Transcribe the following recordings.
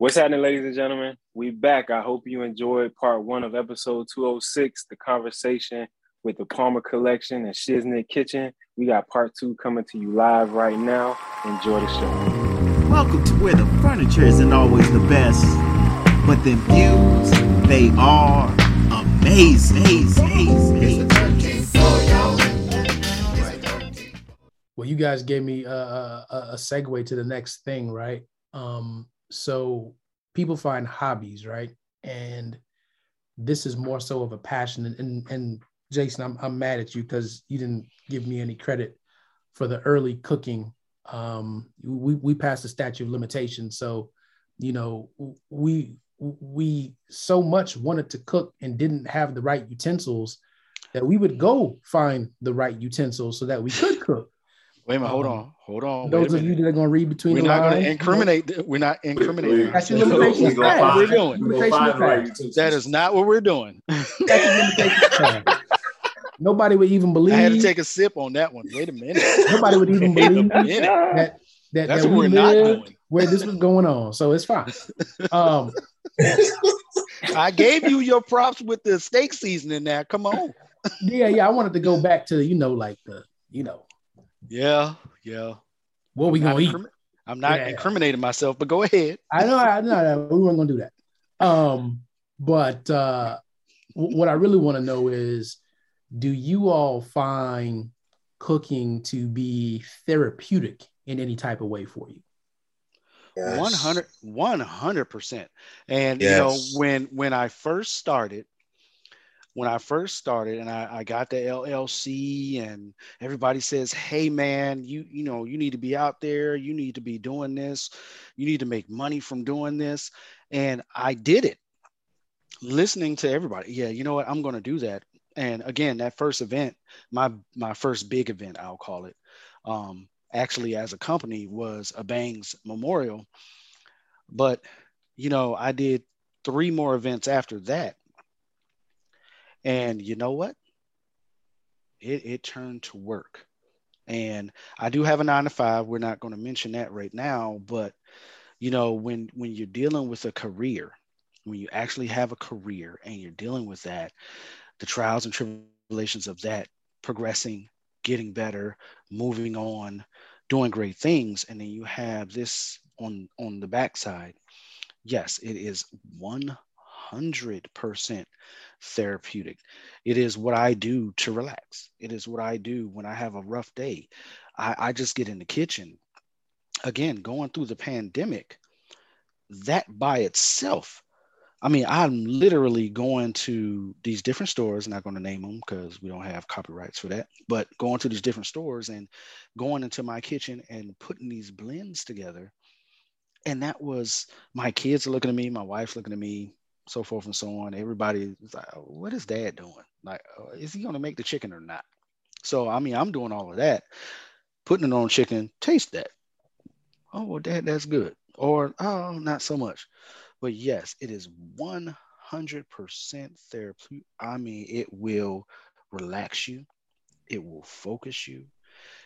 What's happening, ladies and gentlemen? We back. I hope you enjoyed part one of episode 206, the conversation with the Palmer Collection and Shiznit Kitchen. We got part two coming to you live right now. Enjoy the show. Welcome to where the furniture isn't always the best, but the views, they are amazing. amazing. Well, you guys gave me a, a, a segue to the next thing, right? Um, so people find hobbies, right? And this is more so of a passion. And and, and Jason, I'm I'm mad at you because you didn't give me any credit for the early cooking. Um, we we passed the statute of limitations, so you know we we so much wanted to cook and didn't have the right utensils that we would go find the right utensils so that we could cook. Wait a minute, hold on, hold on. Those of you that are going to read between we're the not lines, going to incriminate. We're not incriminating. That's your ourselves. limitation. That's not what we're doing. Limitation fact. That is not what we're doing. That's your limitation. Nobody would even believe. I had to take a sip on that one. Wait a minute. Nobody would even believe that that, That's that what we we're not doing. where this was going on. So it's fine. Um, I gave you your props with the steak seasoning. Now, come on. yeah, yeah. I wanted to go back to you know like the you know Yeah, yeah. what we I'm not gonna eat. incrimi- I'm not Yeah. incriminating myself, but go ahead. I know, I know, we weren't gonna do that. Um, but uh, what I really want to know is, do you all find cooking to be therapeutic in any type of way for you? 100 100% and Yes. you know when when i first started when i first started and I, I got the llc and everybody says hey man you you know you need to be out there. You need to be doing this. You need to make money from doing this. And i did it listening to everybody. Yeah you know what? I'm to do that. And again that first event my my first big event i'll call it um actually as a company was a bangs memorial. But you know i did three more events after that and you know what? It, it turned to work. And i do have a nine to five. We're not going to mention that right now but you know when when you're dealing with a career when you actually have a career and you're dealing with that the trials and tribulations of that progressing getting better moving on doing great things and then you have this on on the backside yes it is 100% therapeutic. It is what i do to relax. It is what i do when i have a rough day. I, I just get in the kitchen. Again going through the pandemic that by itself I mean, I'm literally going to these different stores, not going to name them because we don't have copyrights for that, but going to these different stores and going into my kitchen and putting these blends together. And that was my kids looking at me, my wife's looking at me, so forth and so on. Everybody is like, "Oh, what is dad doing? Like, uh, is he going to make the chicken or not? So, I mean, I'm doing all of that, putting it on chicken, taste that. Oh, well, dad, that's good. Or, oh, not so much. But yes, it is 100% therapeutic. I mean, it will relax you, it will focus you,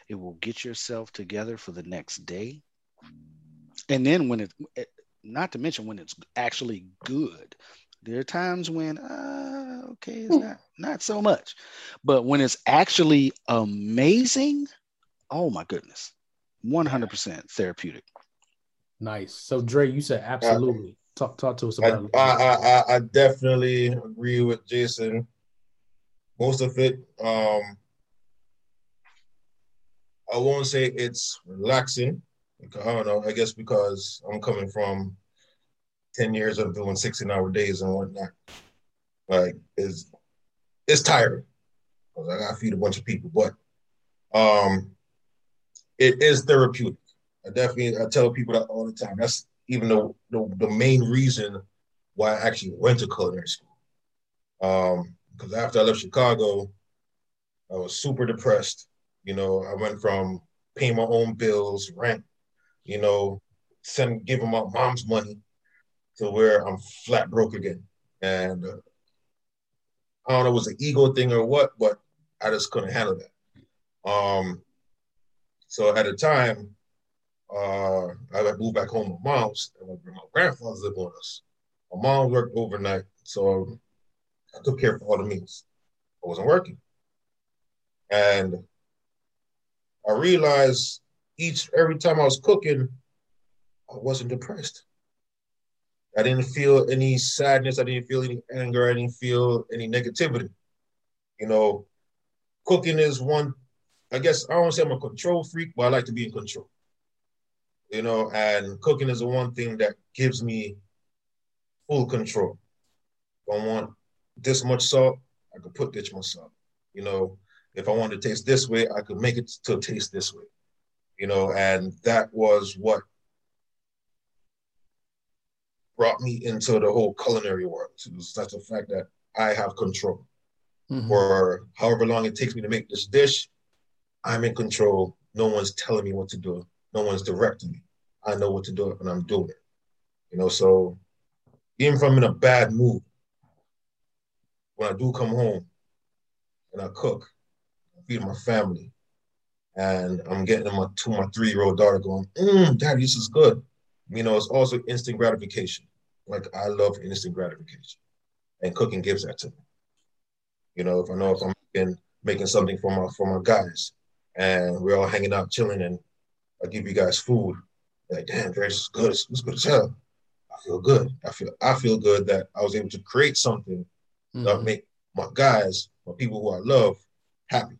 it will get yourself together for the next day. And then when it, it not to mention when it's actually good, there are times when, uh, okay, it's not not so much, but when it's actually amazing, oh my goodness, 100% therapeutic. Nice. So Dre, you said absolutely. Talk talk to us I, about it. I, I, I- I definitely agree with Jason. Most of it, um, I won't say it's relaxing. I don't know. I guess because I'm coming from ten years of doing 16 hour days and whatnot. Like it's it's tiring because I gotta feed a bunch of people. But um, it is therapeutic. I definitely I tell people that all the time. That's even the, the, the main reason why I actually went to culinary school. Um, because after I left Chicago, I was super depressed. You know, I went from paying my own bills, rent, you know, sending giving my mom's money to where I'm flat broke again. And uh, I don't know, it was an ego thing or what, but I just couldn't handle that. Um, so at the time, uh, I moved back home with mom's, and my grandfather's living with us. My mom worked overnight, so I took care of all the meals. I wasn't working. And I realized each every time I was cooking, I wasn't depressed. I didn't feel any sadness. I didn't feel any anger. I didn't feel any negativity. You know, cooking is one, I guess I don't say I'm a control freak, but I like to be in control. You know, and cooking is the one thing that gives me full control. If I want this much salt, I could put this much salt. You know, if I want to taste this way, I could make it to taste this way. You know, and that was what brought me into the whole culinary world. It was such a fact that I have control. Mm-hmm. For however long it takes me to make this dish, I'm in control. No one's telling me what to do. No one's directing me. I know what to do and I'm doing it. You know, so even if I'm in a bad mood, when I do come home and I cook, I feed my family, and I'm getting my to my three year old daughter going, mm, "Daddy, this is good." You know, it's also instant gratification. Like I love instant gratification, and cooking gives that to me. You know, if I know if I'm making, making something for my for my guys, and we're all hanging out chilling, and I give you guys food, like, damn, this is good. It's, it's good as hell. I feel good. I feel I feel good that I was able to create something mm-hmm. that make my guys, my people who I love, happy.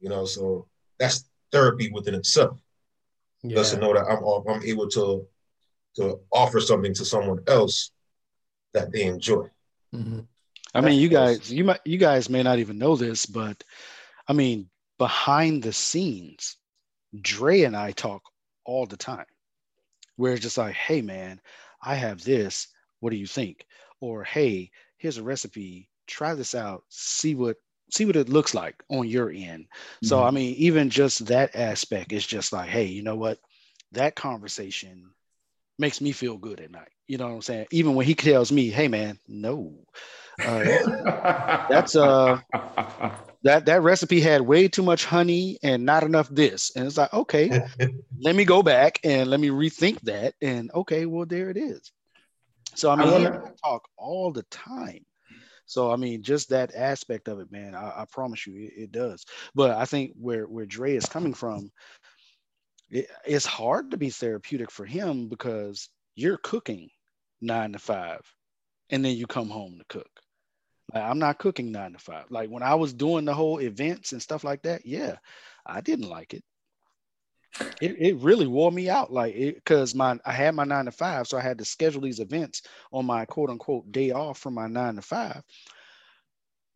You know, so that's therapy within itself. Yeah. Just to know that I'm I'm able to to offer something to someone else that they enjoy. Mm-hmm. I mean, you guys, you might, you guys may not even know this, but I mean, behind the scenes, Dre and I talk all the time. Where it's just like, hey man, I have this. What do you think? Or hey, here's a recipe. Try this out. See what see what it looks like on your end. Mm-hmm. So I mean, even just that aspect is just like, hey, you know what? That conversation makes me feel good at night. You know what I'm saying? Even when he tells me, "Hey, man, no, uh, that's uh, that that recipe had way too much honey and not enough this," and it's like, okay, let me go back and let me rethink that, and okay, well, there it is. So I mean, I wanna... talk all the time. So I mean, just that aspect of it, man, I, I promise you, it, it, does. But I think where where Dre is coming from, it, it's hard to be therapeutic for him because you're cooking nine to five, and then you come home to cook. Like, I'm not cooking nine to five. Like when I was doing the whole events and stuff like that, yeah, I didn't like it. It, it really wore me out like it because my I had my nine to five, so I had to schedule these events on my quote unquote day off from my nine to five.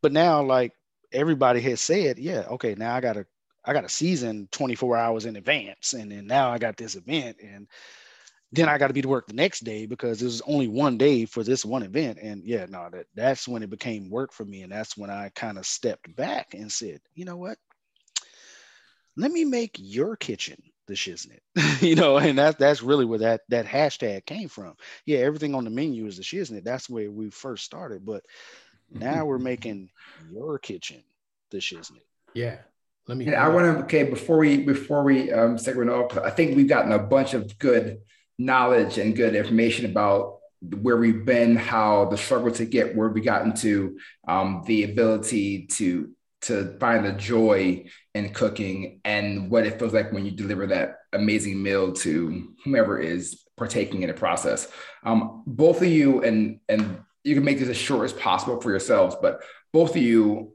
But now, like everybody has said, yeah, okay, now I gotta I got a season 24 hours in advance, and then now I got this event, and then I got to be to work the next day because there's only one day for this one event. And yeah, no, that that's when it became work for me, and that's when I kind of stepped back and said, you know what? Let me make your kitchen the shiznit. You know and that that's really where that that hashtag came from. Yeah everything on the menu is the shiznit. That's where we first started but now we're making your kitchen the shiznit. Yeah let me and i want to okay before we before we um segment off i think we've gotten a bunch of good knowledge and good information about where we've been how the struggle to get where we got into um, the ability to to find the joy in cooking and what it feels like when you deliver that amazing meal to whomever is partaking in the process. Um, both of you, and and you can make this as short as possible for yourselves, but both of you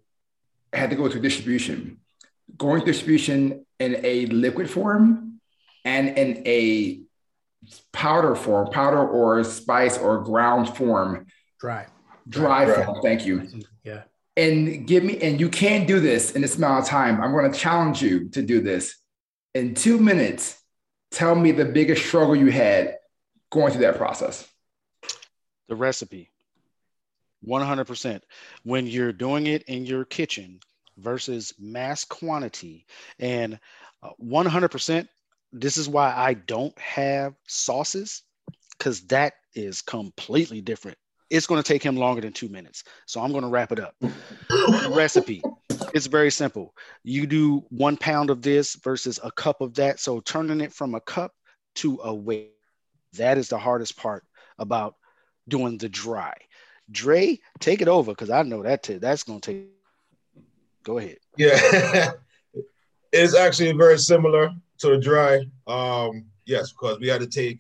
had to go through distribution. Going through distribution in a liquid form and in a powder form, powder or spice or ground form. Dry. Dry, dry form. Thank you. Yeah and give me, and you can't do this in this amount of time. I'm going to challenge you to do this in two minutes. Tell me the biggest struggle you had going through that process. The recipe, 100%. When you're doing it in your kitchen versus mass quantity, and 100%, uh, this is why I don't have sauces because that is completely different it's going to take him longer than two minutes. So I'm going to wrap it up. The recipe It's very simple. You do one pound of this versus a cup of that. So turning it from a cup to a weight, that is the hardest part about doing the dry. Dre, take it over because I know that t- that's gonna take. Go ahead. Yeah, it's actually very similar to the dry. Um, yes, because we had to take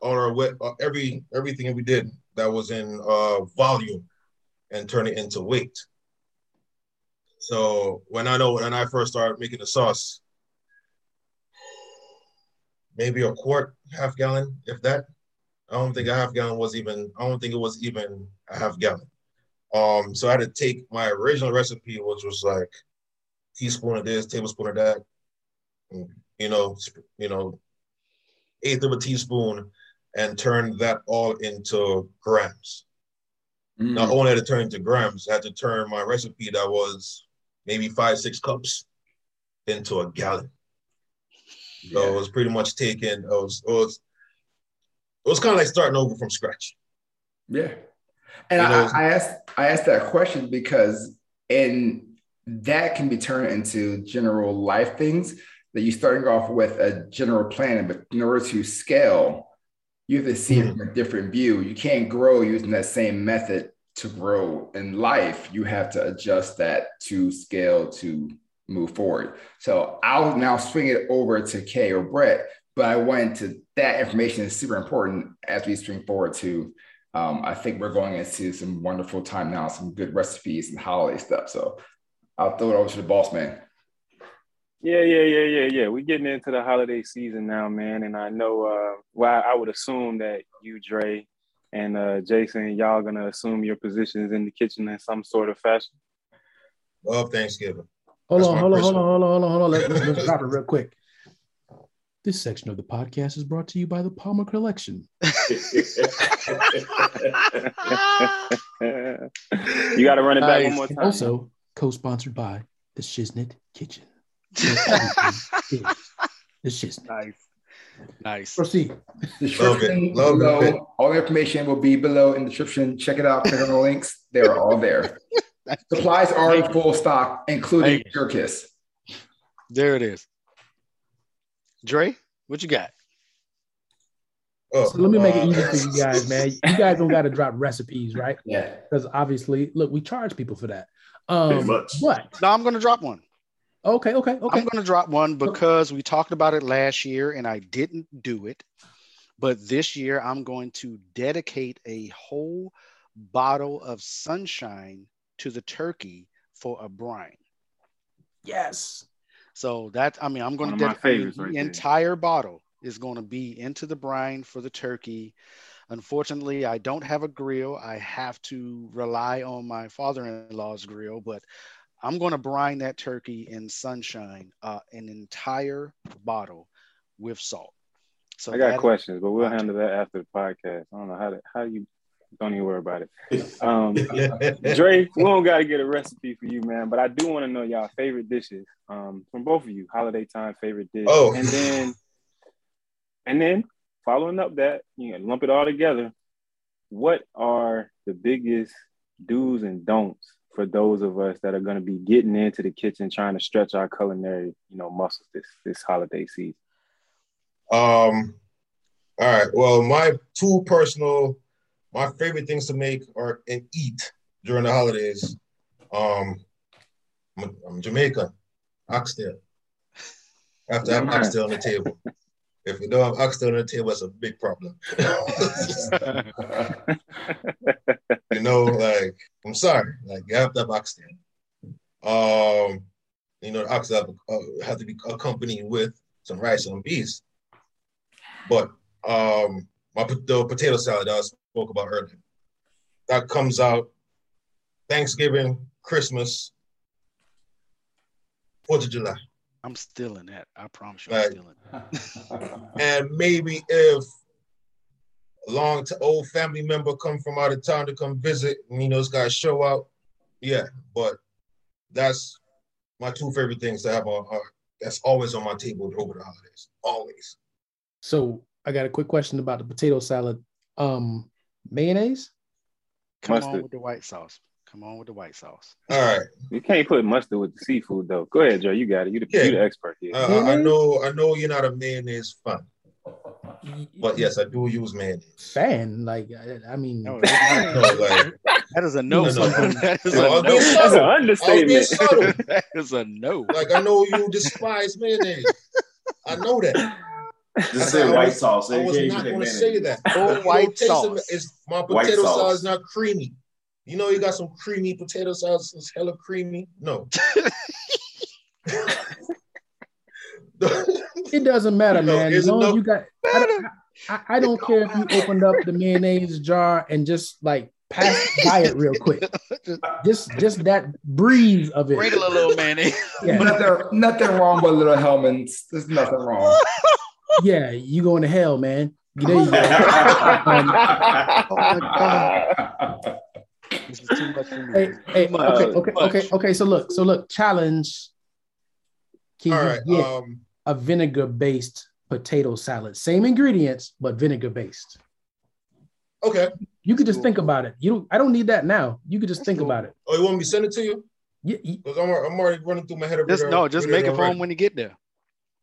all our wet, uh, every everything we did that was in uh, volume and turn it into weight. So when I know when I first started making the sauce, maybe a quart, half gallon, if that. I don't think a half gallon was even. I don't think it was even a half gallon. Um, so I had to take my original recipe, which was like teaspoon of this, tablespoon of that, you know, you know, eighth of a teaspoon, and turn that all into grams. Mm. Not only had to turn into grams, I had to turn my recipe that was maybe five, six cups into a gallon. Yeah. So it was pretty much taking, it was, it was, it was kind of like starting over from scratch. Yeah. And I, I, asked I asked that question because in that can be turned into general life things that you're starting off with a general plan, but in order to scale, you have to see it from a different view. You can't grow using that same method to grow in life. You have to adjust that to scale to move forward. So I'll now swing it over to Kay or Brett, but I went to that information is super important as we swing forward to um, I think we're going into some wonderful time now, some good recipes and holiday stuff. So I'll throw it over to the boss man. Yeah, yeah, yeah, yeah, yeah. We're getting into the holiday season now, man. And I know, uh, well, I would assume that you, Dre, and uh, Jason, y'all gonna assume your positions in the kitchen in some sort of fashion. Love Thanksgiving. Hold on, hold on, hold on, hold on, hold on, hold on, Let, us drop it real quick. This section of the podcast is brought to you by the Palmer Collection. you got to run it back nice. one more time. Also, co-sponsored by the Shiznit Kitchen. The just Nice. Nice. Proceed. Description Love it. Love below. It. All the information will be below in the description. Check it out. Click on the links. They're all there. Supplies are in full stock, including your kiss. There it is. Dre, what you got? Oh, so let me make it easy for you guys, man. You guys don't got to drop recipes, right? Yeah. Because obviously, look, we charge people for that. Um, What? No, I'm going to drop one. Okay, okay, okay. I'm going to drop one because we talked about it last year and I didn't do it. But this year, I'm going to dedicate a whole bottle of sunshine to the turkey for a brine. Yes. So that I mean, I'm going to dedicate the right entire there. bottle is going to be into the brine for the turkey. Unfortunately, I don't have a grill. I have to rely on my father-in-law's grill, but I'm going to brine that turkey in sunshine, uh, an entire bottle with salt. So I got questions, but we'll handle that after the podcast. I don't know how to, how you don't even worry about it. Um, Dre, we don't got to get a recipe for you, man, but I do want to know y'all favorite dishes um, from both of you. Holiday time favorite dish, oh. and then and then following up that, you know, lump it all together. What are the biggest do's and don'ts for those of us that are going to be getting into the kitchen, trying to stretch our culinary, you know, muscles this this holiday season? Um. All right. Well, my two personal my favorite things to make are and eat during the holidays. Um, I'm, I'm Jamaican, oxtail. I have to have oxtail on the table. If you don't have oxtail on the table, that's a big problem. you know, like I'm sorry, like you have to have oxtail. Um, you know, the oxtail have, uh, have to be accompanied with some rice and beans. But um, my the potato salad I spoke about earlier. That comes out Thanksgiving, Christmas, Fourth of July. I'm still in that. I promise you, I'm still in and maybe if a long to old family member come from out of town to come visit, and you know, this guy show up. yeah. But that's my two favorite things to have on. Uh, that's always on my table over the holidays. Always. So I got a quick question about the potato salad. Um, mayonnaise? Come Mustard. on with the white sauce. Come on with the white sauce. All right. You can't put mustard with the seafood though. Go ahead, Joe. You got it. You the, Yeah. you the expert here. Uh, I- I know, I know you're not a mayonnaise fan, but yes, I do use mayonnaise. fan. Like I, I mean, No, No, like, that is a no. No, no. that is No, a I'll no. That's an subtle. I'll be understatement. subtle. that is a no. Like I know you despise mayonnaise. I know that. Just I say white was- sauce. I was not going to say that. Oh, white sauce. it- It's, my potato sauce. salad is not creamy. You know, you got some creamy potato sauce. It's hella creamy. No. it doesn't matter, No, man. As it's long as you got, I, don't- I, I don't care if you opened up the mayonnaise jar and just like pass by it real quick. Just, just that breeze of it. Sprinkle a little mayonnaise. Yeah, Nothing, nothing wrong with little Hellmann's. There's nothing wrong. yeah. You going to hell, man. There you go. Um, Oh my god, this is too much for me. hey, hey, much. okay, okay, much. okay, okay. So look, so look, challenge. Can All you right. get Um, a vinegar-based potato salad? Same ingredients, but vinegar-based. okay. You could just think about it. You don't. I don't need that now. You could just think Cool. about it. Oh, you want me to send it to you? Yeah, Because I'm, I'm already running through my head. Just no, just make it for him when you get there.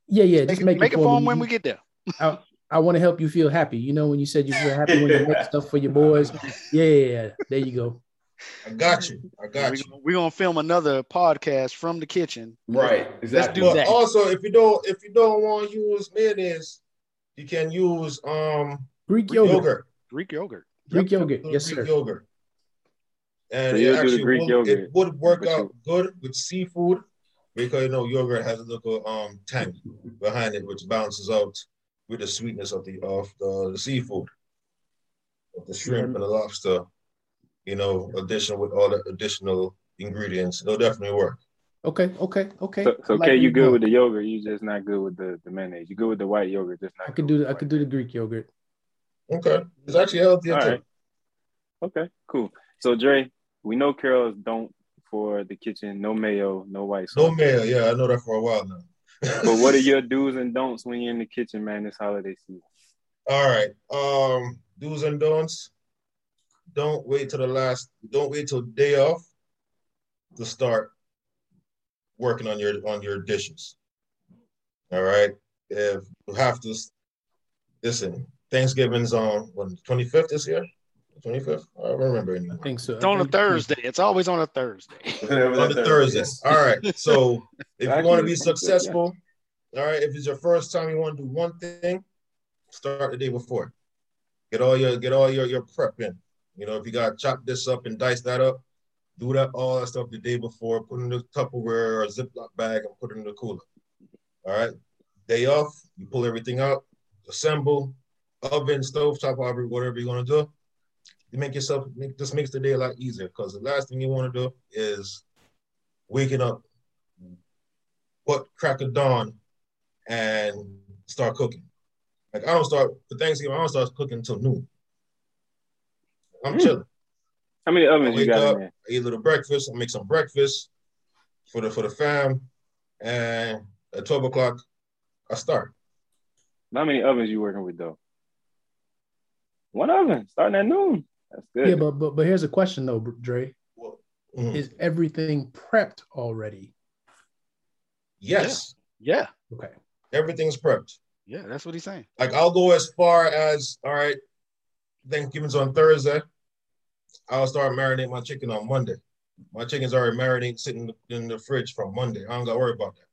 yeah, yeah. Just make, make it it for him when we get there. I, I want to help you feel happy. You know, when you said you feel happy when you make stuff for your boys. Yeah, yeah, yeah. There you go. I got you. I got We, you. we're gonna film another podcast from the kitchen. Right. Let's Exactly. do But that. also, if you don't, if you don't want to use mayonnaise, you can use um Greek Greek yogurt. yogurt. Greek yogurt. Greek yogurt. Little Yes, Greek sir. Yogurt. And So it you'll do the actually Greek would, yogurt, it would work out good with seafood because you know yogurt has a little um tang behind it, which balances out with the sweetness of the of the, the seafood, of the shrimp and the lobster. You know, addition with all the additional ingredients, it'll definitely work. Okay, okay, okay. So, so like okay, you you're good going. with the yogurt? You just not good with the, the mayonnaise. You good with the white yogurt? Just not. I could do. with The, I could do the Greek yogurt. Okay, it's actually healthier All too. right. Okay, cool. So Dre, we know Carol's don't for the kitchen. No mayo, no white sauce. No mayo, yeah, I know that for a while now. But what are your do's and don'ts when you're in the kitchen, man? This holiday season. All right. Um, do's and don'ts. Don't wait till the last. Don't wait till day off to start working on your on your dishes. All right. If you have to, listen. Thanksgiving's on twenty fifth this year. Twenty fifth. I don't remember anymore. I think so. It's on a Thursday. It's always on a Thursday. on the Thursday. All right. So if you want to be successful, all right. If it's your first time you want to do one thing, start the day before. Get all your get all your your prep in. You know, if you got to chop this up and dice that up, do that all that stuff the day before. Put in the Tupperware or Ziploc bag and put it in the cooler. All right. Day off, you pull everything out, assemble, oven, stove top, however, whatever you're gonna do. You make yourself make just makes the day a lot easier because the last thing you want to do is waking up, what crack of dawn, and start cooking. Like I don't start for Thanksgiving. I don't start cooking until noon. I'm Mm. chilling. How many ovens you got up, in there? I eat a little breakfast. I make some breakfast for the for the fam, and at twelve o'clock, I start. How many ovens you working with though? One oven starting at noon. That's good. Yeah, but but but here's a question though, Dre. Mhm. Is everything prepped already? Yes, Yeah, Okay. everything's prepped. yeah, that's what he's saying. Like I'll go as far as all right, Thanksgiving's on Thursday. I'll start marinating my chicken on Monday. My chicken's already marinating, sitting in the fridge from Monday. I don't gotta worry about that.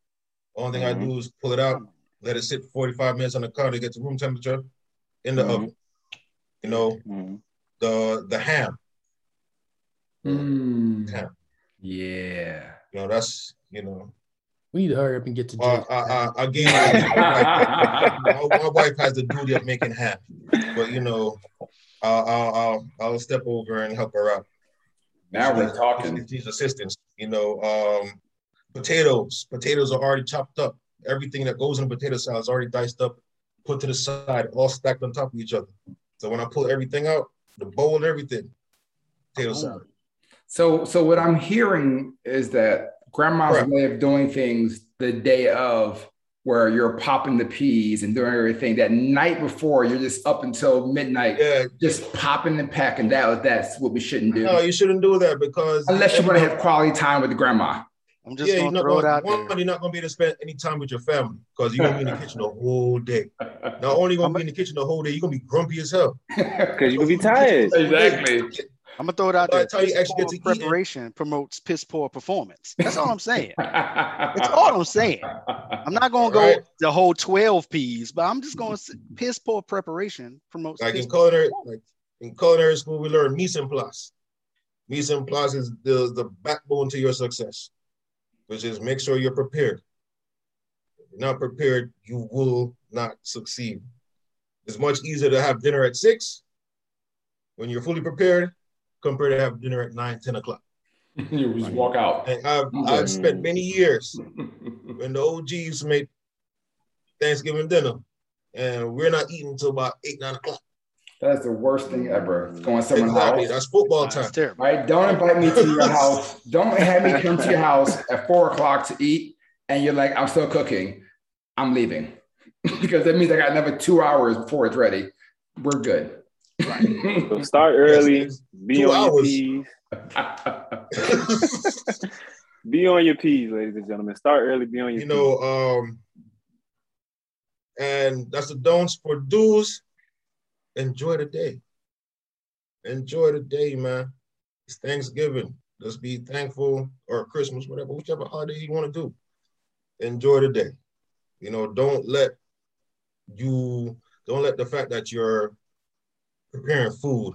Only thing I do is pull it out, let it sit 45 minutes on the counter, to get to room temperature in the Mhm. oven. You know, Mhm. The the ham. Mm. Ham. Yeah. You know, that's you know. We need to hurry up and get to Uh, Jake. I, I, I my, my, my wife has the duty of making ham, but you know, I'll, I'll, I'll, I'll step over and help her out. Now we're She talking. needs assistance. You know, um, potatoes. Potatoes are already chopped up. Everything that goes in a potato salad is already diced up, put to the side, all stacked on top of each other. So when I pull everything out, the bowl and everything, potato salad. So, so what I'm hearing is that grandma's Correct. way of doing things the day of where you're popping the peas and doing everything. That night before, you're just up until midnight, Yeah, just popping and packing. That that's what we shouldn't do. no, you shouldn't do that because Unless you want to have quality time with the grandma. I'm just yeah, you're gonna not throw it gonna, out one, there. you're not gonna be able to spend any time with your family because you're gonna be in the kitchen the whole day. Not only gonna be in the kitchen the whole day, you're gonna be grumpy as hell. Because you're gonna be tired. exactly. I'm gonna throw it out By there. the time you actually get poor to eating- preparation promotes piss poor performance. That's all I'm saying. That's all I'm saying. I'm not gonna go Right. the whole 12 P's, but I'm just gonna say piss poor preparation promotes Like piss in culinary, like in culinary school, we learn mise en place. Mise en place is the, the backbone to your success, which is make sure you're prepared. If you're not prepared, you will not succeed. It's much easier to have dinner at six when you're fully prepared compared to have dinner at nine, 10 o'clock. you just walk out. And I've, I've spent mm. many years when the OGs made Thanksgiving dinner, and we're not eating until about eight, nine o'clock. That's the worst thing ever. Going to someone's Exactly. house. That's football That's time. terrible. Right? Don't invite me to your house. Don't have me come to your house at four o'clock to eat, and you're like, I'm still cooking. I'm leaving because that means I got another two hours before it's ready. We're good. So start early. Yes, Be two on your hours. P's. Be on your P's, ladies and gentlemen. Start early. Be on your you know, um, and that's the don'ts for do's. Enjoy the day. Enjoy the day, man. It's Thanksgiving. Let's be thankful, or Christmas, whatever, whichever holiday you want to do. Enjoy the day. You know, don't let you don't let the fact that you're preparing food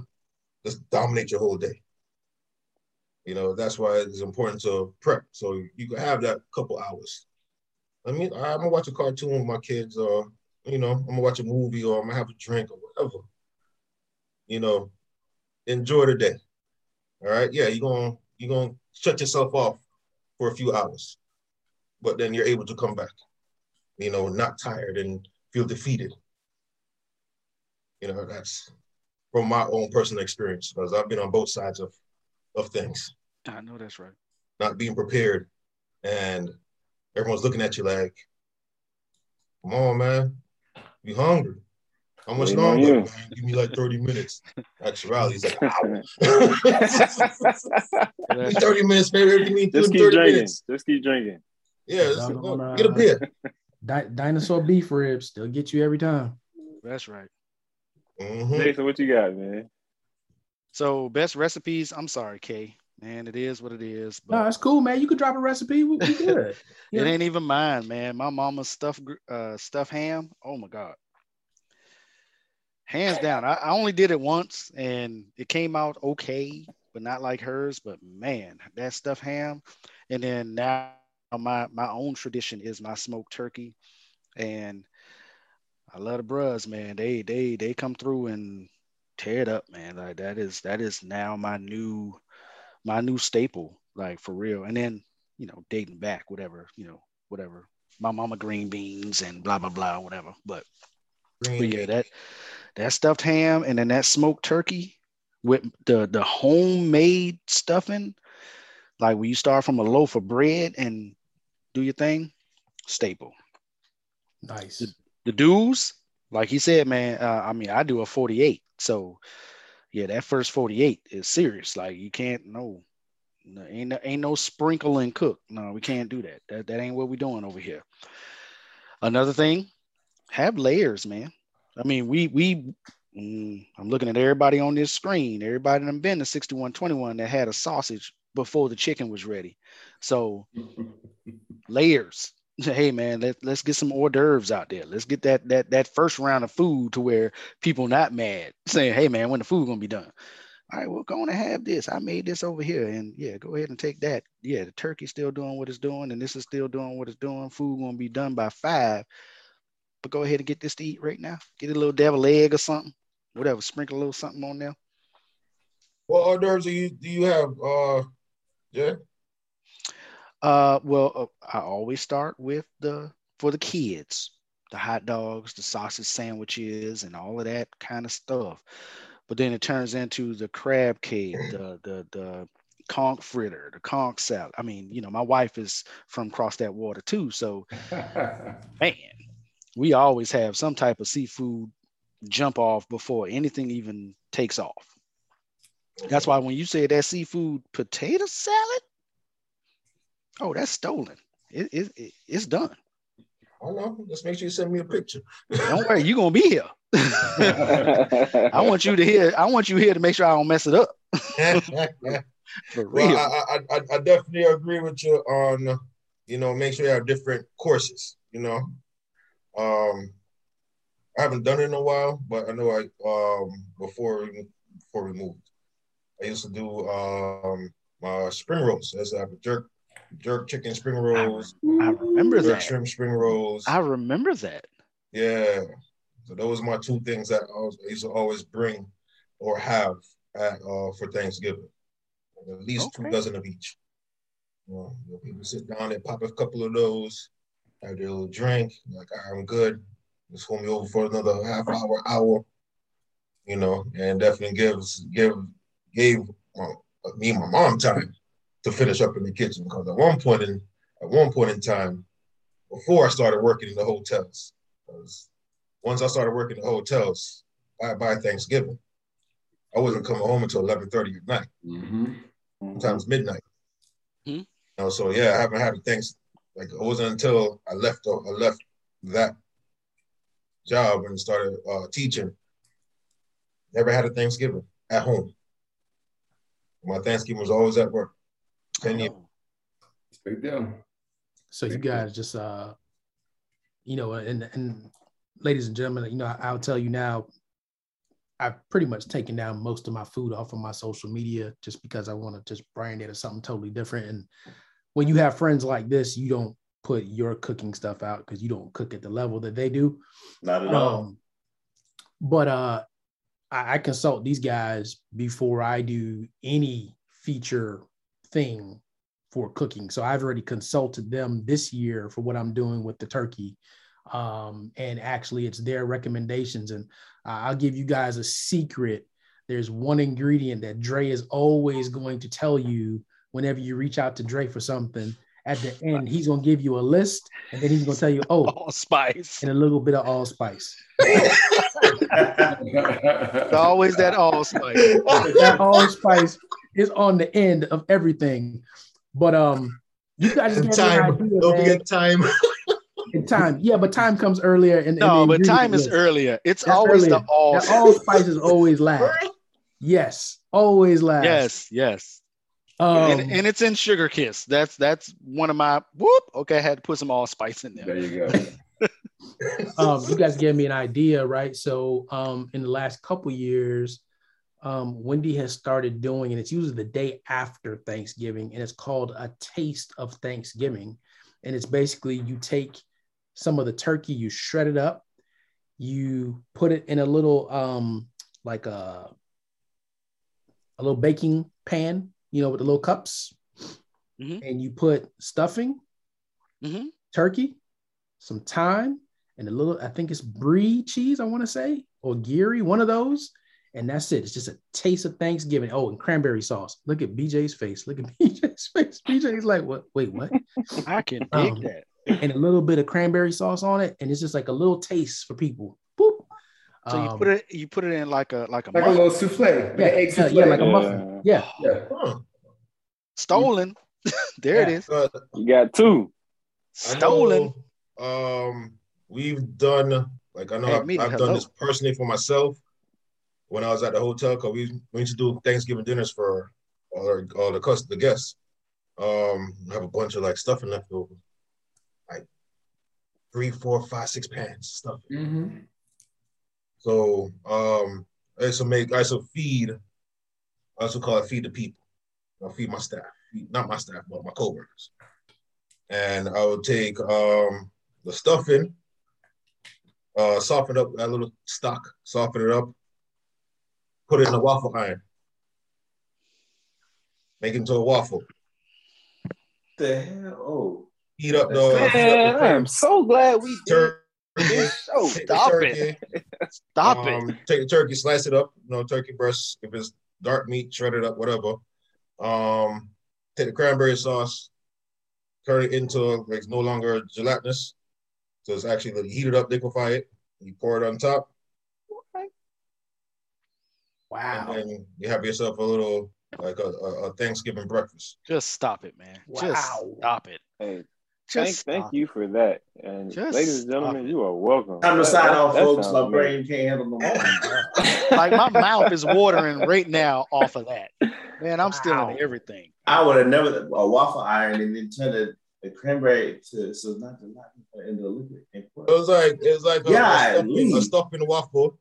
just dominate your whole day. You know, that's why it's important to prep. So you can have that couple hours. I mean, I'm gonna watch a cartoon with my kids, or you know, I'm gonna watch a movie, or I'm gonna have a drink, or whatever. You know, enjoy the day. All right, yeah, you're gonna you're gonna shut yourself off for a few hours, but then you're able to come back. You know, not tired and feel defeated. You know, that's from my own personal experience because I've been on both sides of of things I know that's right. not being prepared, and everyone's looking at you like, "Come on, man, you hungry? How much longer? you. Man? Give me like thirty minutes." Actually, he's like, "Ow." Give thirty minutes, baby. Give me Just keep thirty drinking. minutes. Just keep drinking. Yeah, let's- Doggone, uh, get a beer. Di- dinosaur beef ribs. They'll get you every time. That's right. Mhm. Jason, what you got, man? So best recipes. I'm sorry, Kay. Man, it is what it is. But No, it's cool, man. You could drop a recipe. We, we good. It ain't even mine, man. My mama's stuffed gr- uh, stuffed ham. Oh my god, hands down. I, I only did it once, and it came out okay, but not like hers. But man, that stuff ham. And then now my my own tradition is my smoked turkey, and I love the bros, man. They they they come through and tear it up, man. Like that is that is now my new my new staple, like for real. And then you know, dating back, whatever, you know, whatever. My mama green beans and blah blah blah, whatever. But, but yeah, that that stuffed ham and then that smoked turkey with the the homemade stuffing, like when you start from a loaf of bread and do your thing, staple. Nice. The dues, like he said, man. Uh, I mean, I do a 48, so yeah, that first 48 is serious. Like you can't no, no ain't no, ain't no sprinkle and cook. No, we can't do that. That that ain't what we're doing over here. Another thing, have layers, man. I mean, we we. mm, I'm looking at everybody on this screen. Everybody that been to 6121 that had a sausage before the chicken was ready. So layers. Hey man, let, let's get some hors d'oeuvres out there. Let's get that that that first round of food to where people not mad, saying, "Hey man, when the food gonna be done?" All right, we're going to have this. I made this over here, and yeah, go ahead and take that. Yeah, the turkey's still doing what it's doing, and this is still doing what it's doing. Food gonna be done by five, but go ahead and get this to eat right now. Get a little devil egg or something, whatever. Sprinkle a little something on there. What hors d'oeuvres do you do you have? Uh, yeah. Uh, well, uh, I always start with the for the kids, the hot dogs, the sausage sandwiches, and all of that kind of stuff. But then it turns into the crab cake, the the the conch fritter, the conch salad. I mean, you know, my wife is from across that water too. So, man, we always have some type of seafood jump off before anything even takes off. That's why when you say that seafood potato salad, oh, that's stolen. It, it, it it's done. I know. Just make sure you send me a picture. Don't worry, you're gonna be here. I want you to hear. I want you here to make sure I don't mess it up. For real. Well, I, I, I, I definitely agree with you on, you know, make sure you have different courses. You know, um, I haven't done it in a while, but I know I um before we, before we moved, I used to do um my spring rolls. That's a jerk jerk chicken spring rolls. I remember jerk that. shrimp spring rolls. I remember that. Yeah. So those are my two things that I, was, I used to always bring or have at uh for Thanksgiving. At least two dozen of each. You know, people sit down and pop a couple of those, have a little drink, like I'm good. Just hold me over for another half hour, hour. You know, and definitely gives give gave my, me and my mom time to finish up in the kitchen because at one point in at one point in time, before I started working in the hotels, 'cause once I started working in the hotels by, by Thanksgiving, I wasn't coming home until eleven thirty at night, Mhm. sometimes midnight. Hmm. You know, so yeah, I haven't had a thanks. Like it wasn't until I left I left that job and started uh, teaching. Never had a Thanksgiving at home. My Thanksgiving was always at work. Ten years. Big deal. So you guys just uh you know and and ladies and gentlemen, you know, I, I'll tell you now, I've pretty much taken down most of my food off of my social media just because I want to just brand it as something totally different. And when you have friends like this, you don't put your cooking stuff out because you don't cook at the level that they do. Not at all. Um, but uh, I, I consult these guys before I do any feature thing for cooking. So I've already consulted them this year for what I'm doing with the turkey. Um, and actually, it's their recommendations. And uh, I'll give you guys a secret. There's one ingredient that Dre is always going to tell you whenever you reach out to Dre for something. At the end, he's going to give you a list and then he's going to tell you, oh, Allspice. and a little bit of allspice. It's always that allspice. that allspice is on the end of everything. But um, you guys just And get an time. idea, Don't man. forget time. And time, yeah, but time comes earlier. And No, but time is earlier. It's That's always the earlier. all. That allspice is always last. Yes, always last. Yes, yes. Um, and, and it's in Sugar Kiss. That's that's one of my whoop. Okay, I had to put some allspice in there there. you go. um, you guys gave me an idea, right? So, um, in the last couple years, um, Wendy has started doing, and it's usually the day after Thanksgiving, and it's called a Taste of Thanksgiving. And it's basically you take some of the turkey, you shred it up, you put it in a little, um, like a, a little baking pan, you know, with the little cups, Mhm. and you put stuffing, Mhm. turkey, some thyme, and a little, I think it's brie cheese, I want to say, or Geary, one of those. And that's it. It's just a taste of Thanksgiving. Oh, and cranberry sauce. Look at BJ's face. Look at BJ's face. BJ's like, what? Wait, what? I can dig Um, that. and a little bit of cranberry sauce on it. And it's just like a little taste for people. Boop. So you Um, put it you put it in like a like a Like a little souffle. Like yeah, egg yeah, souffle. yeah, like a muffin. Yeah. Yeah. Huh. stolen. there it Yeah. is. Uh, You got two. Stolen. know, um, we've done like I know Hey, I've, Mita, I've hello. done this personally for myself when I was at the hotel because we, we used to do Thanksgiving dinners for all, our, all the cus- the guests. Um, I have a bunch of like stuffing left over, like three, four, five, six pans of stuff. Mm-hmm. So um, I used to make, I used to feed. I also call it feed the people. I feed my staff, feed, not my staff, but my coworkers. And I would take um, the stuffing, uh, soften up that little stock, soften it up, put it in a waffle iron, make it into a waffle. the hell? Oh, Heat up the, Man, I'm so glad we did turkey. this show. Take the Stop turkey, Stop it. um, Take the turkey, slice it up. You know, turkey breast. If it's dark meat, shred it up, whatever. Um, take the cranberry sauce, turn it into like it's no longer gelatinous, so it's actually like, heat it up, liquefy it. You pour it on top, Wow. and then you have yourself a little like a, a, a Thanksgiving breakfast. Just stop it, man. Just stop it. Hey, Just thank, thank you for that. And Just ladies and gentlemen, you are welcome. Time to That- sign off, folks. My brain can't handle no more. Like my mouth is watering right now off of that. Man, I'm still Wow. in everything. I would have never a waffle iron and then turn the, the cranberry to so not to not into liquid. It was like it was like a, Yeah, a, stuffing, a stuffing waffle.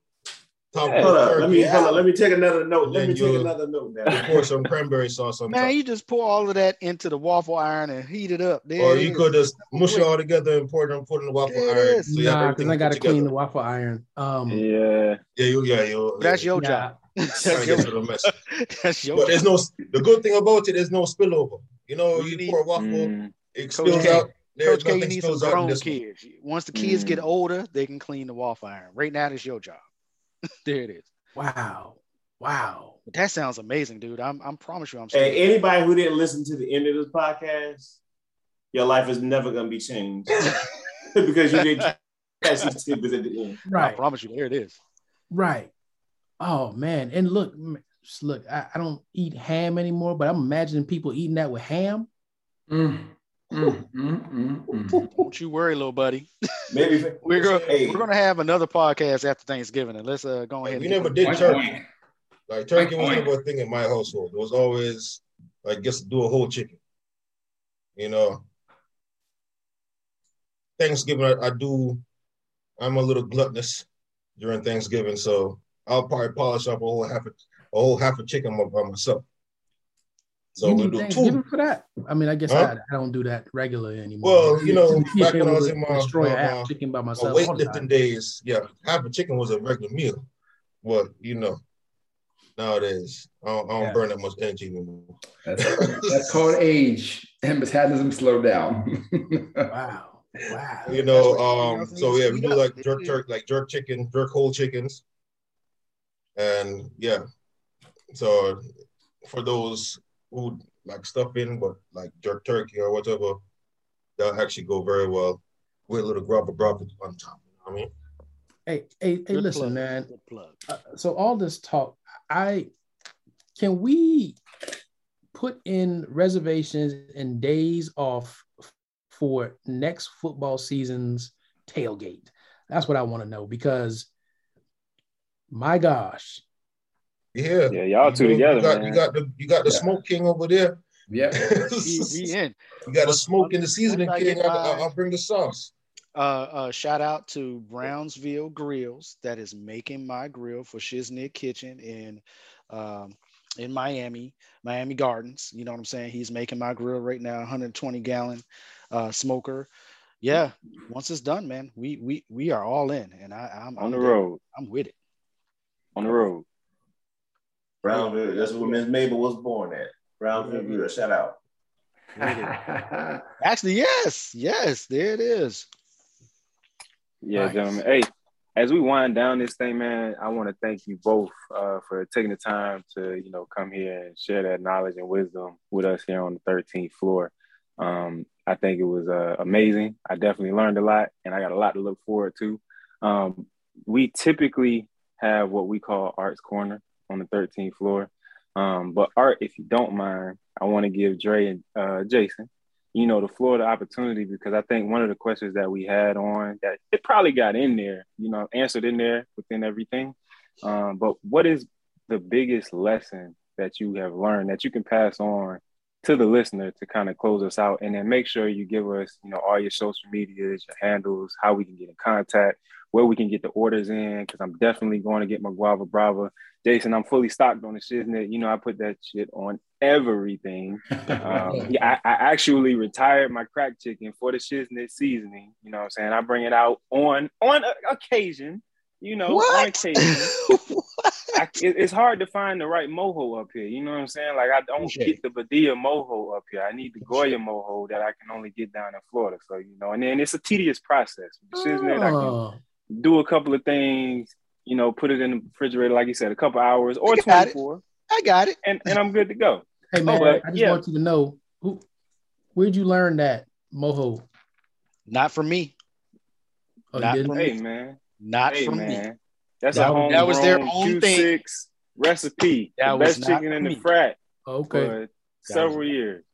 Top Yeah. Hold up, let me hold up, let me take another note. Let me take another note You now. pour some cranberry sauce on Man, top. you just pour all of that into the waffle iron and heat it up. There Or it you is. could just mush it all together and pour it and put it in the waffle There it iron. is. So you have Nah, because I got to clean together. the waffle iron. Um, Yeah. Yeah, you, yeah, you. That's yeah. your yeah. job. Trying That's your, get mess. that's your But job. there's no. The good thing about it, there's no spillover. You know, You you, need- pour a waffle, Mm, it spills out. There's Coach K, you need some spills out in grown this one. kids. Once the kids get Mm. older, they can clean the waffle iron. Right now, it's your job. There it is. wow. Wow. That sounds amazing, dude. I'm I'm promise you, I'm still. Hey, anybody who didn't listen to the end of this podcast, your life is never gonna be changed because you didn't catch these tidbits at the end. Right. I promise you, there it is. Right. Oh man. And look, look, I, I don't eat ham anymore, but I'm imagining people eating that with ham. Mm, mm, mm, mm, mm. Don't you worry, little buddy. Maybe We're gonna Hey. we're gonna have another podcast after Thanksgiving, and let's uh go ahead. We and never did turkey. point. Like turkey was Point. never a thing in my household. It was always like just do a whole chicken. You know. Thanksgiving, I, I do. I'm a little gluttonous during Thanksgiving, so I'll probably polish up a whole half a, a whole half a chicken by by myself. So you we need do Thanksgiving two. for that. I mean, I guess Huh? I, I don't do that regularly anymore. Well, you know, back when I was in my- destroy my- a half my- chicken by myself. all the weightlifting days, yeah, half a chicken was a regular meal. But you know, nowadays I don't, I don't Yeah. burn that much energy anymore. That's, that's called age and metabolism slow down. Wow. Wow. You know, um, so yeah, we do like jerk jerk, like jerk chicken, jerk whole chickens, and yeah. So for those who like stuffing, but like jerk turkey or whatever, that actually go very well with a little grubber grubber on top. You know what I mean, Hey, hey, hey, Good listen, plug. man. Good plug. Uh, so all this talk, I can we put in reservations and days off for next football season's tailgate? That's what I want to know because my gosh, yeah. yeah, y'all two know, together, You got, man. you got the you got the Yeah. smoke king over there. Yeah. We, we in. You got a Once- smoke in the seasoning once king. I, I, I'll bring the sauce. Uh, uh, shout out to Brownsville Grills that is making my grill for Shiznit Kitchen in um, in Miami, Miami Gardens. You know what I'm saying? He's making my grill right now, 120 gallon uh, smoker. Yeah, once it's done, man, we we we are all in, and I, I'm on the I'm there. road. I'm with it. On the road. Brownville, that's where Miss Mabel was born at. Brownville, Grill. shout out. Actually, yes, yes, there it is. Yeah, Nice. gentlemen. Hey, as we wind down this thing, man, I want to thank you both uh, for taking the time to, you know, come here and share that knowledge and wisdom with us here on the 13th floor. Um, I think it was uh, amazing. I definitely learned a lot, and I got a lot to look forward to. Um, we typically have what we call Arts Corner on the 13th floor. Um, but Art, if you don't mind, I want to give Dre and uh, Jason you know, the floor the opportunity because I think one of the questions that we had on that it probably got in there, you know, answered in there within everything. Um, but what is the biggest lesson that you have learned that you can pass on to the listener to kind of close us out and then make sure you give us, you know, all your social medias, your handles, how we can get in contact, where we can get the orders in, because I'm definitely going to get my guava brava. Jason, I'm fully stocked on the shiznit. You know, I put that shit on everything. Um, yeah, I, I actually retired my crack chicken for the shiznit seasoning. You know what I'm saying? I bring it out on on occasion, you know, on occasion. I, it- it's hard to find the right mojo up here. You know what I'm saying? Like I don't Touche. get the Badia mojo up here. I need the Goya mojo that I can only get down in Florida. So you know, and then it's a tedious process. The shiznit, I can Oh, do a couple of things. You know, put it in the refrigerator, like you said, a couple hours or I got it. 24 I got it. and, and I'm good to go. Hey man, but, I just yeah. want you to know who, where'd you learn that moho? Not from me. Oh, Not from Hey me. man, Not hey from me. Man, that's That a was- home that was their own thing. Q6 recipe. That the was best not chicken in the frat Okay, for several not- years.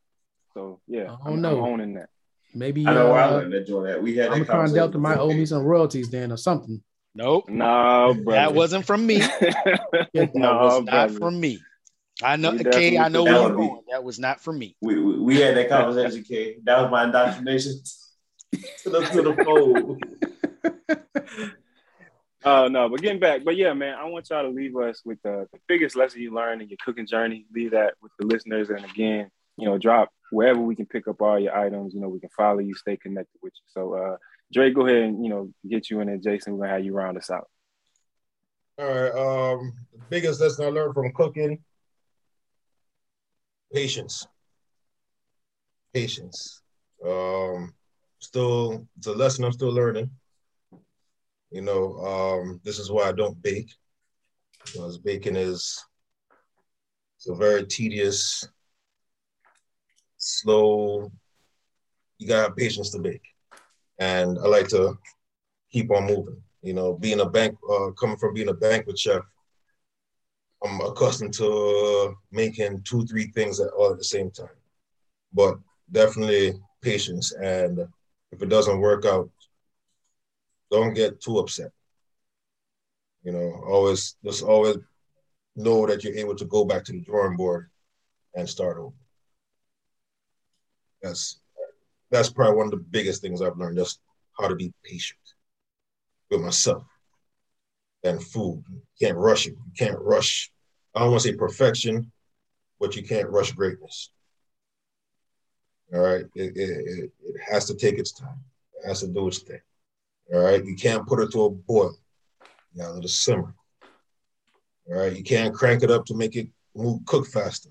So yeah, I don't I'm, I'm know. owning that. maybe I know where I uh, learned that joint at. We had that Omicron conversation Delta might before. owe me some royalties then or something. Nope. No, brother. That wasn't from me. That no, was not brother. from me. I know, We Kay, I know put where that you're on me. going. That was not from me. We, we, we had that conversation, Kay. That was my indoctrination to the to the fold. Uh, no, but getting back, but yeah, man, I want y'all to leave us with the, the biggest lesson you learned in your cooking journey. Leave that with the listeners, and again, you know, drop wherever we can pick up all your items. You know, we can follow you, stay connected with you. So, uh, Dre, go ahead and you know get you in there, Jason. We're gonna have you round us out. All right. Um, the biggest lesson I learned from cooking: patience. Patience. Um, still, it's a lesson I'm still learning. You know, um, this is why I don't bake because baking is a very tedious, slow. You gotta have patience to bake, and I like to keep on moving. You know, being a bank, uh, coming from being a banquet chef, I'm accustomed to making two, three things at all at the same time. But definitely patience, and if it doesn't work out, don't get too upset. You know, always just always know that you're able to go back to the drawing board and start over. That's that's probably one of the biggest things I've learned, just how to be patient with myself and food. You can't rush it. You can't rush. I don't want to say perfection, but you can't rush greatness. All right, it, it, it, it has to take its time. It has to do its thing. All right, you can't put it to a boil. You gotta let it simmer. All right, you can't crank it up to make it move cook faster.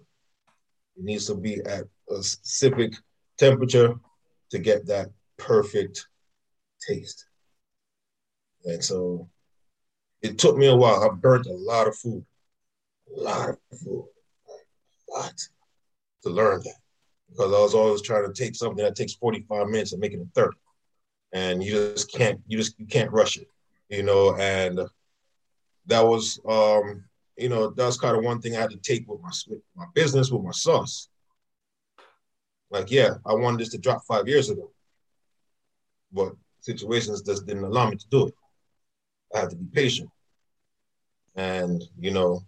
It needs to be at a specific temperature to get that perfect taste. And so it took me a while. I burnt a lot of food, a lot of food, a lot to learn that because I was always trying to take something that takes 45 minutes and make it in 30. And you just can't, you just, you can't rush it, you know, and that was, um, you know, that's kind of one thing I had to take with my, with my business, with my sauce. Like, yeah, I wanted this to drop five years ago, but situations just didn't allow me to do it. I had to be patient. And, you know,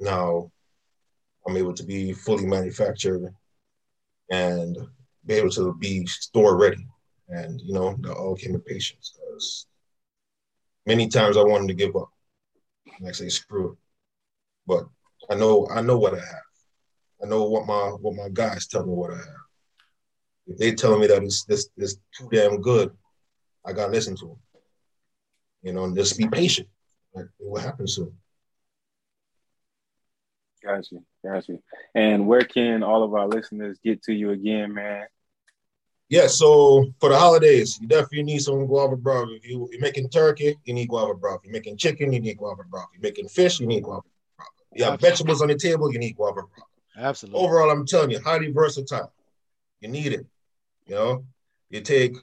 now I'm able to be fully manufactured and be able to be store ready. And, you know, that all came with patience. Because many times I wanted to give up. And I say, screw it. But I know I know what I have. I know what my what my guys tell me what I have. If they telling me that it's this it's too damn good, I gotta listen to them. You know, and just be patient. Like it will happen soon. Got you, got you. And where can all of our listeners get to you again, man? Yeah, so for the holidays, you definitely need some guava brava. If you, you're making turkey, you need guava brava. You're making chicken, you need guava brava. You're making fish, you need guava brava. You have Absolutely. vegetables on the table, you need guava brava. Absolutely. Overall, I'm telling you, highly versatile. You need it. You know, you take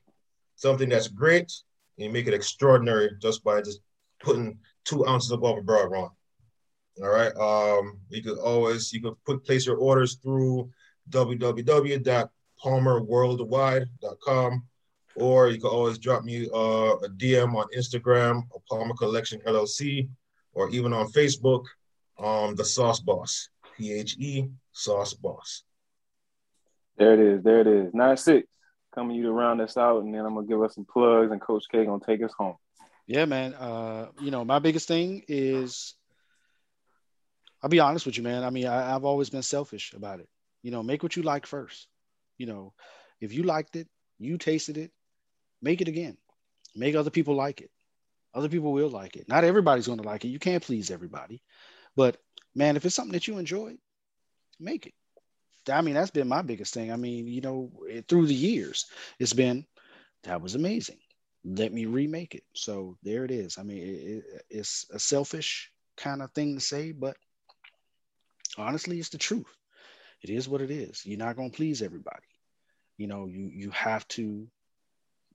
something that's great and you make it extraordinary just by just putting two ounces of guava brava on. All right. Um, you could always you could put place your orders through www.palmerworldwide.com or you can always drop me uh, a DM on Instagram, a Palmer Collection LLC, or even on Facebook, um, the Sauce Boss, P H E Sauce Boss. There it is, there it is. Nine six coming you to round us out, and then I'm gonna give us some plugs, and Coach K gonna take us home. Yeah, man. Uh, you know, my biggest thing is I'll be honest with you, man. I mean, I, I've always been selfish about it. You know, make what you like first. You know, if you liked it, you tasted it, make it again. Make other people like it. Other people will like it. Not everybody's going to like it. You can't please everybody. But man, if it's something that you enjoy, make it. I mean, that's been my biggest thing. I mean, you know, it, through the years, it's been that was amazing. Let me remake it. So there it is. I mean, it, it, it's a selfish kind of thing to say, but honestly, it's the truth. It is what it is. You're not gonna please everybody. You know, you you have to.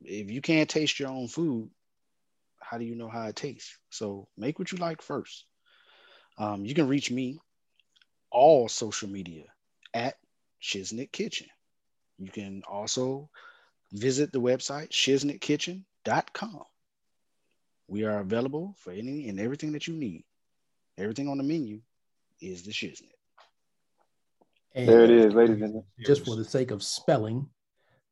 If you can't taste your own food, how do you know how it tastes? So make what you like first. Um, you can reach me all social media at Shiznit Kitchen. You can also visit the website shiznitkitchen.com. We are available for any and everything that you need. Everything on the menu is the Shiznit. And There it is, ladies and gentlemen. just for the sake of spelling,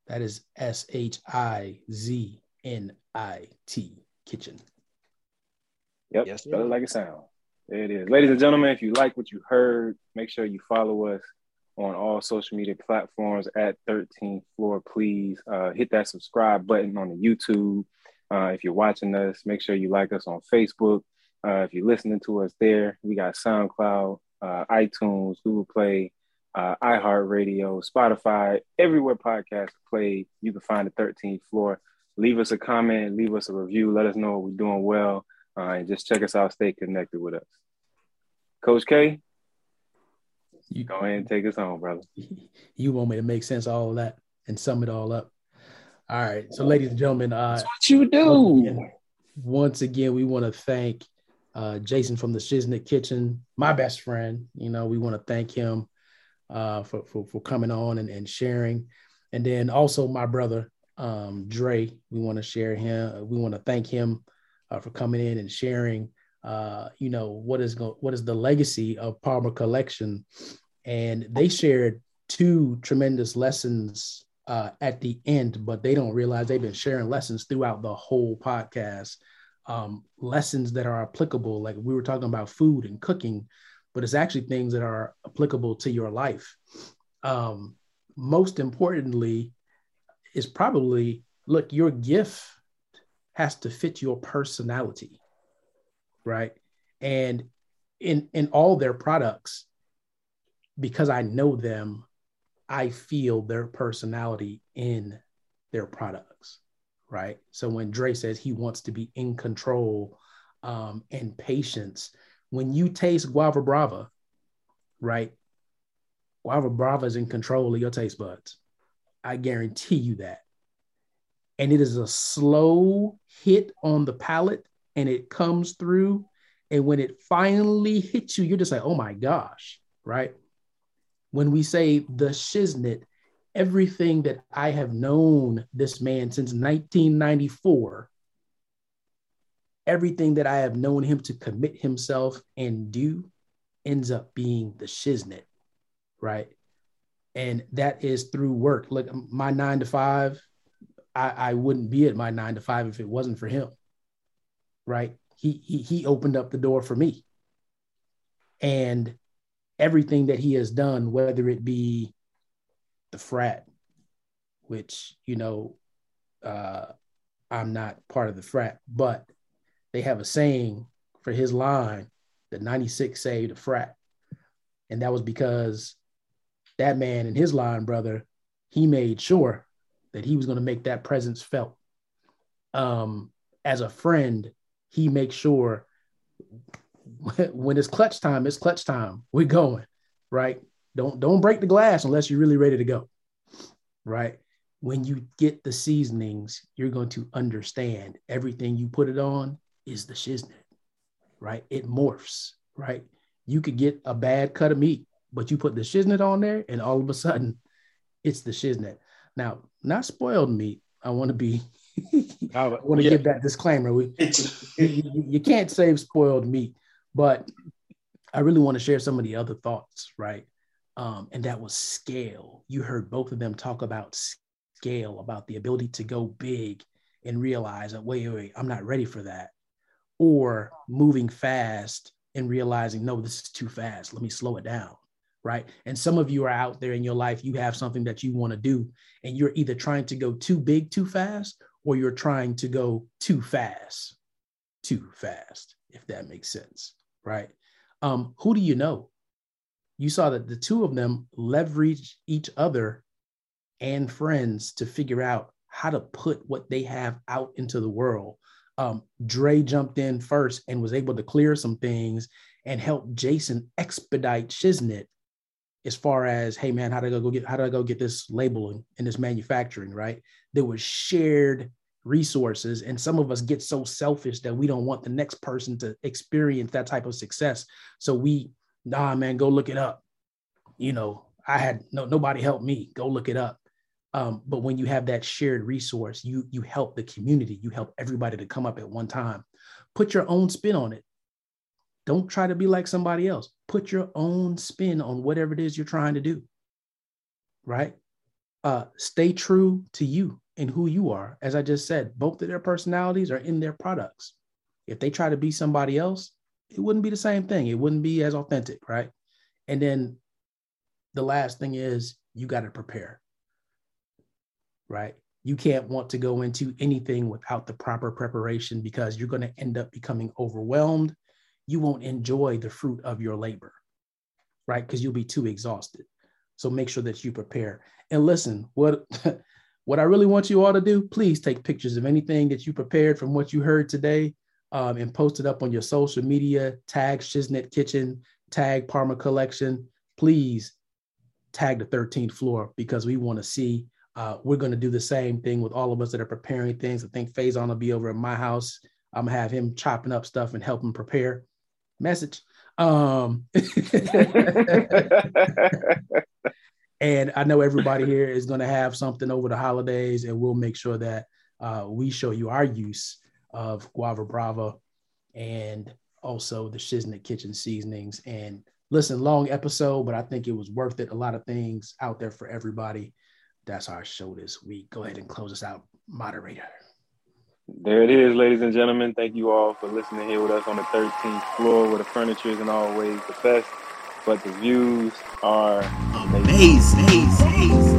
that is S H I Z N I T kitchen. Yep, Yes, spell it like it sounds. There it is. Ladies and gentlemen, if you like what you heard, make sure you follow us on all social media platforms at 13th Floor. Please uh, hit that subscribe button on the YouTube. Uh, if you're watching us, make sure you like us on Facebook. Uh, if you're listening to us there, we got SoundCloud, uh, iTunes, Google Play, uh, iHeartRadio, Spotify, everywhere podcasts play. You can find the 13th Floor. Leave us a comment, leave us a review, let us know we're doing well, uh, and just check us out. Stay connected with us. Coach K, You, go ahead and take us home, brother. you want me to make sense of all of that and sum it all up. All right. So, ladies and gentlemen, uh, What you do? once again, we want to thank uh, Jason from the Shiznit Kitchen, my best friend. You know, we want to thank him uh, for, for for coming on and, and sharing, and then also my brother um, Dre. We want to share him. We want to thank him uh, for coming in and sharing. Uh, you know what is go- what is the legacy of Palmer Collection, and they shared two tremendous lessons uh, at the end, but they don't realize they've been sharing lessons throughout the whole podcast. Um, lessons that are applicable, like we were talking about food and cooking, but it's actually things that are applicable to your life. Um, most importantly, is probably look, your gift has to fit your personality, right? And in in all their products, because I know them, I feel their personality in their products, right? So when Dre says he wants to be in control um, and patience, when you taste Guava Brava, right? Guava Brava is in control of your taste buds. I guarantee you that. And it is a slow hit on the palate and it comes through. And when it finally hits you, you're just like, oh my gosh, right? When we say the shiznit, everything that I have known this man since 1994, everything that I have known him to commit himself and do ends up being the shiznit, right? And that is through work. Look, my nine to five, I, I wouldn't be at my nine to five if it wasn't for him, right? He, he, he opened up the door for me. And everything that he has done, whether it be the frat, which, you know, uh, I'm not part of the frat, but they have a saying for his line that 96 saved a frat. And that was because that man and his line brother, he made sure that he was going to make that presence felt. Um, as a friend, he makes sure when it's clutch time, it's clutch time. We're going, right? Don't don't break the glass unless you're really ready to go. Right? When you get the seasonings, you're going to understand everything you put it on is the shiznit, right? It morphs, right? You could get a bad cut of meat, but you put the shiznit on there, and all of a sudden, it's the shiznit. Now, not spoiled meat. I want to be. I want to Yeah. give that disclaimer. We, you, can't save spoiled meat, but I really want to share some of the other thoughts, right? Um, and that was scale. You heard both of them talk about scale, about the ability to go big and realize that, wait, wait, wait, I'm not ready for that. Or moving fast and realizing, no, this is too fast. Let me slow it down, right? And some of you are out there in your life, you have something that you want to do, and you're either trying to go too big too fast, or you're trying to go too fast too fast, if that makes sense, right? Um, who do you know? You saw that the two of them leverage each other and friends to figure out how to put what they have out into the world. Um, Dre jumped in first and was able to clear some things and help Jason expedite Shiznit as far as hey man how do i go get how do i go get this labeling and this manufacturing right? There was shared resources and some of us get so selfish that we don't want the next person to experience that type of success. So we nah man go look it up. You know i had no nobody helped me. Go look it up um, but when you have that shared resource you you help the community you help everybody to come up at one time put your own spin on it don't try to be like somebody else. Put your own spin on whatever it is you're trying to do. Right? Uh, stay true to you and who you are. As I just said, both of their personalities are in their products. If they try to be somebody else, it wouldn't be the same thing. It wouldn't be as authentic, right? And then the last thing is you got to prepare, right? You can't want to go into anything without the proper preparation because you're going to end up becoming overwhelmed you won't enjoy the fruit of your labor, right? Because you'll be too exhausted. So make sure that you prepare. And listen, what what I really want you all to do, please take pictures of anything that you prepared from what you heard today um, and post it up on your social media. Tag Shiznit Kitchen, tag Palmer Collection. Please tag the 13th floor because we want to see. Uh, we're going to do the same thing with all of us that are preparing things. I think Faison will be over at my house. I'm gonna have him chopping up stuff and help him prepare message. Um, and I know everybody here is going to have something over the holidays, and we'll make sure that uh, we show you our use of Guava Brava and also the Shiznit Kitchen seasonings. And listen, long episode, but I think it was worth it. A lot of things out there for everybody. That's our show this week. Go ahead and close us out, moderator. There it is, ladies and gentlemen. Thank you all for listening here with us on the 13th floor where the furniture isn't always the best, but the views are amazing. amazing. amazing.